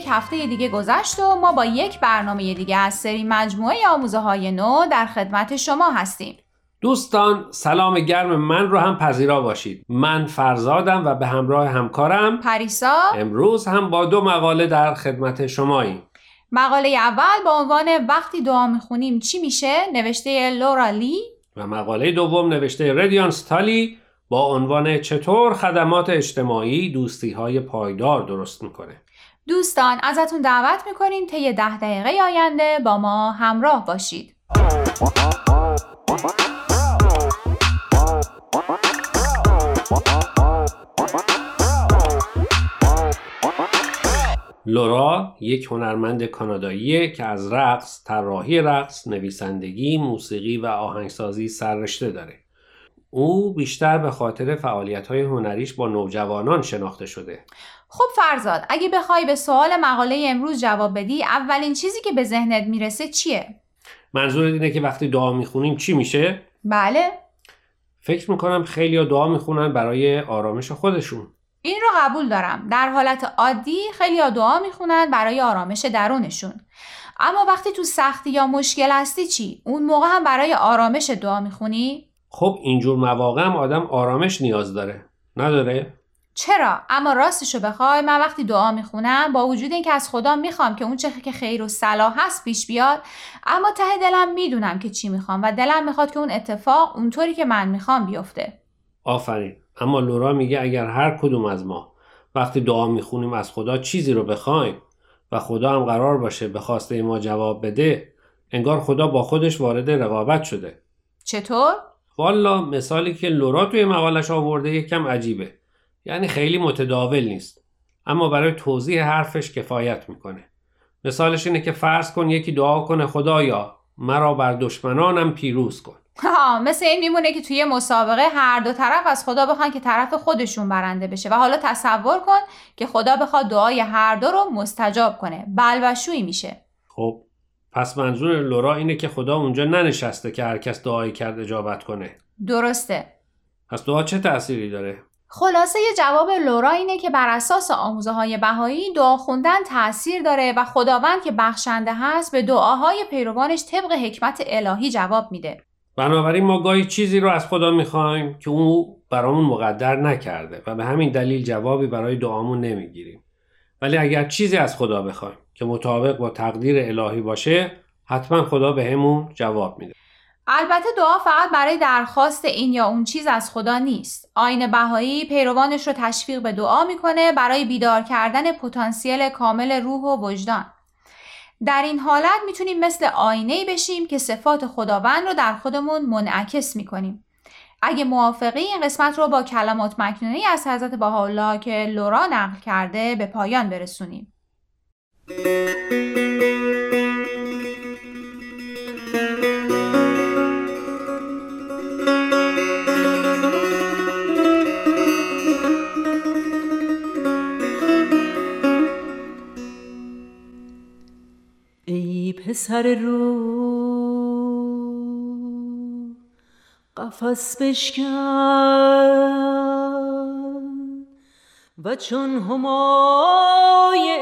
یک هفته دیگه گذشت و ما با یک برنامه دیگه از سری مجموعه آموزه های نو در خدمت شما هستیم. دوستان سلام گرم من رو هم پذیرا باشید. من فرزادم و به همراه همکارم. پریسا. امروز هم با دو مقاله در خدمت شماییم. مقاله اول با عنوان وقتی دعا می‌خونیم چی میشه؟ نوشته لورا لی. و مقاله دوم نوشته ردیان ستالی با عنوان چطور خدمات اجتماعی دوستی های پایدار درست می‌کنه. دوستان ازتون دعوت می‌کنیم طی ده دقیقه آینده با ما همراه باشید. لورا یک هنرمند کاناداییه که از رقص، طراحی رقص، نویسندگی، موسیقی و آهنگسازی سررشته داره. او بیشتر به خاطر فعالیت های هنریش با نوجوانان شناخته شده. خب فرزاد اگه بخوای به سوال مقاله امروز جواب بدی اولین چیزی که به ذهنت می‌رسه چیه؟ منظور اینه که وقتی دعا می‌خونیم چی میشه؟ بله فکر می‌کنم خیلی دعا می‌خونن برای آرامش خودشون این رو قبول دارم در حالت عادی خیلی دعا می‌خونن برای آرامش درونشون اما وقتی تو سختی یا مشکل هستی چی؟ اون موقع هم برای آرامش دعا می‌خونی؟ خب اینجور مواقع هم آدم آرامش نیاز داره نداره؟ چرا اما راستشو بخوای من وقتی دعا می‌خونم با وجود اینکه از خدا می‌خوام که اون چه که خیر و صلاح هست پیش بیاد اما ته دلم می‌دونم که چی می‌خوام و دلم می‌خواد که اون اتفاق اونطوری که من می‌خوام بیفته آفرین اما لورا میگه اگر هر کدوم از ما وقتی دعا می‌خونیم از خدا چیزی رو بخوایم و خدا هم قرار باشه به خواسته ما جواب بده انگار خدا با خودش وارد رقابت شده. چطور؟ والا مثالی که لورا توی مقالش آورده یکم عجیبه. یعنی خیلی متداول نیست اما برای توضیح حرفش کفایت می‌کنه. مثالش اینه که فرض کن یکی دعا کنه خدایا مرا بر دشمنانم پیروز کن. ها مثل این میمونه که توی مسابقه هر دو طرف از خدا بخوان که طرف خودشون برنده بشه. و حالا تصور کن که خدا بخواد دعای هر دو رو مستجاب کنه. بلوشویی میشه. خب پس منظور لورا اینه که خدا اونجا ننشسته که هر کس دعایی کرد اجابت کنه. درسته. پس دعا چه تأثیری داره؟ خلاصه جواب لورا اینه که بر اساس آموزه های بهایی دعا خوندن تاثیر داره و خداوند که بخشنده هست به دعاهای پیروانش طبق حکمت الهی جواب میده. بنابراین ما گاهی چیزی رو از خدا می‌خوایم که او برامون مقدر نکرده و به همین دلیل جوابی برای دعامون نمی‌گیریم. ولی اگر چیزی از خدا بخوایم که مطابق با تقدیر الهی باشه حتما خدا به همون جواب میده. البته دعا فقط برای درخواست این یا اون چیز از خدا نیست. آین بهایی پیروانش رو تشویق به دعا می‌کنه برای بیدار کردن پتانسیل کامل روح و وجدان. در این حالت می‌تونیم مثل آینه بشیم که صفات خداوند رو در خودمون منعکس می‌کنیم. اگه موافقی این قسمت رو با کلمات مکنونی از حضرت بهاءالله که لورا نقل کرده به پایان برسونیم. پسر رو. قفس بشکن و چون همای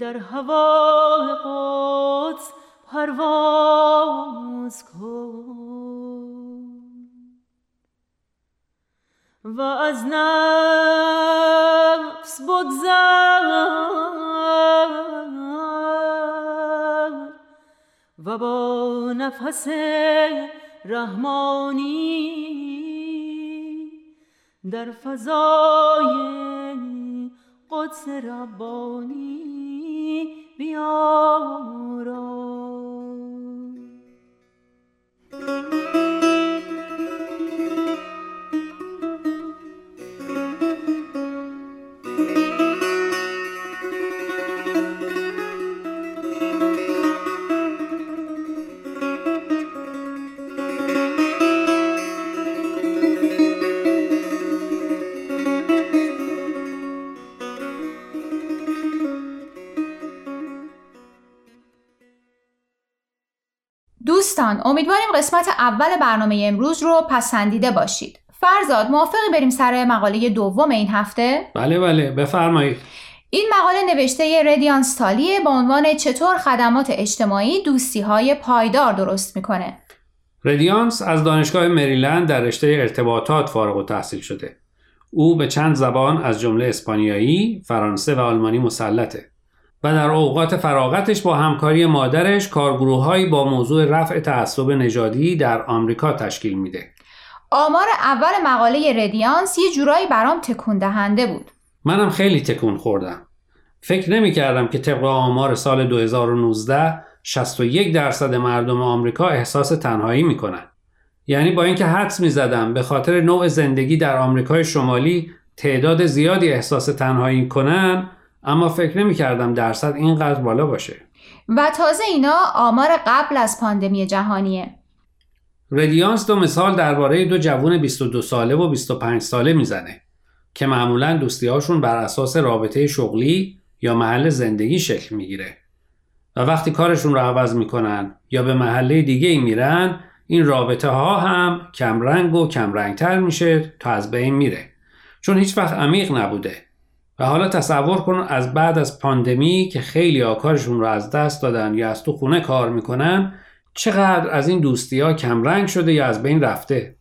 در هوا قدس پرواز کن. و از نفس بگذر و با نفس رحمانی در فضای قدس ربانی بیارا. دوستان امیدواریم قسمت اول برنامه امروز رو پسندیده باشید. فرزاد موافقی بریم سر مقاله دوم این هفته؟ بله بله بفرمایید. این مقاله نوشته ردیان ستالیه با عنوان چطور خدمات اجتماعی دوستی های پایدار درست می‌کنه. ردیانس از دانشگاه مریلند در رشته ارتباطات فارغ و تحصیل شده. او به چند زبان از جمله اسپانیایی، فرانسه و آلمانی مسلطه. و در اوقات فراغتش با همکاری مادرش کارگروههایی با موضوع رفع تعصب نژادی در آمریکا تشکیل میده. آمار اول مقاله ردیانس یه جورایی برام تکون دهنده بود. منم خیلی تکون خوردم. فکر نمی کردم که طبق آمار سال 2019 61 درصد مردم آمریکا احساس تنهایی می‌کنن. یعنی با اینکه حدس می زدم به خاطر نوع زندگی در آمریکای شمالی تعداد زیادی احساس تنهایی کنن اما فکر نمی کردم درصد اینقدر بالا باشه. و تازه اینا آمار قبل از پاندمی جهانیه. ردیانس دو مثال درباره دو جوون 22 ساله و 25 ساله می‌زنه که معمولا دوستی هاشون بر اساس رابطه شغلی یا محل زندگی شکل می‌گیره و وقتی کارشون رو عوض می‌کنن یا به محله دیگه ای میرن این رابطه ها هم کمرنگ و کمرنگتر میشه تا از بین میره چون هیچ وقت عمیق نبوده و حالا تصور کن از بعد از پاندمی که خیلی کارشون رو از دست دادن یا از تو خونه کار می‌کنن چقدر از این دوستی ها کمرنگ شده یا از بین رفته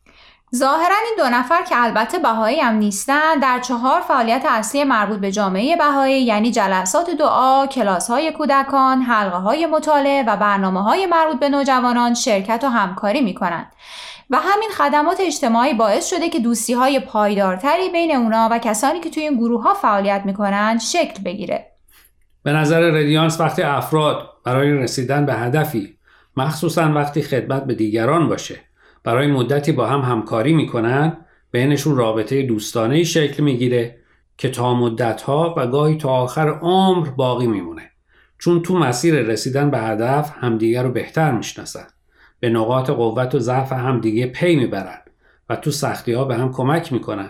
ظاهرا این دو نفر که البته بهایی هم نیستن در چهار فعالیت اصلی مربوط به جامعه بهایی یعنی جلسات دعا، کلاس های کودکان، حلقه های مطالعه و برنامه های مربوط به نوجوانان شرکت و همکاری می کنند. و همین خدمات اجتماعی باعث شده که دوستی های پایدارتری بین اونا و کسانی که توی این گروه ها فعالیت می‌کنن شکل بگیره. به نظر ردیانس وقتی افراد برای رسیدن به هدفی مخصوصا وقتی خدمت به دیگران باشه برای مدتی با هم همکاری می‌کنن بینشون رابطه دوستانه شکل می‌گیره که تا مدت ها و گاهی تا آخر عمر باقی میمونه چون تو مسیر رسیدن به هدف همدیگر رو بهتر می‌شناسن به نقاط قوت و ضعف همدیگه پی می‌برن و تو سختی ها به هم کمک می‌کنن.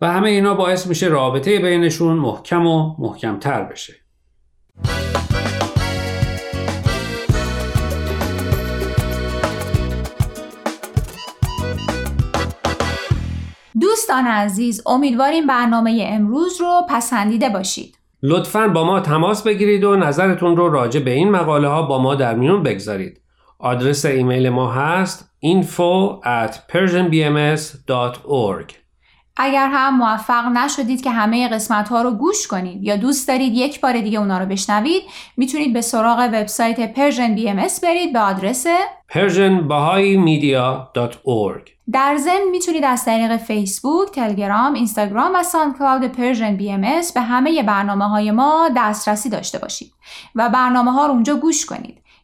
و همه اینا باعث میشه رابطه بینشون محکم و محکمتر بشه. دوستان عزیز امیدواریم برنامه امروز رو پسندیده باشید. لطفا با ما تماس بگیرید و نظرتون رو راجع به این مقاله ها با ما در میون بگذارید. آدرس ایمیل ما هست info at persianbms.org اگر هم موفق نشدید که همه قسمت ها رو گوش کنید یا دوست دارید یک بار دیگه اونا رو بشنوید می‌تونید به سراغ وبسایت Persian BMS برید به آدرس persianbahaimedia.org در ضمن می‌تونید از طریق فیسبوک، تلگرام، اینستاگرام و ساندکلاود Persian BMS به همه برنامه های ما دسترسی داشته باشید و برنامه ها رو اونجا گوش کنید.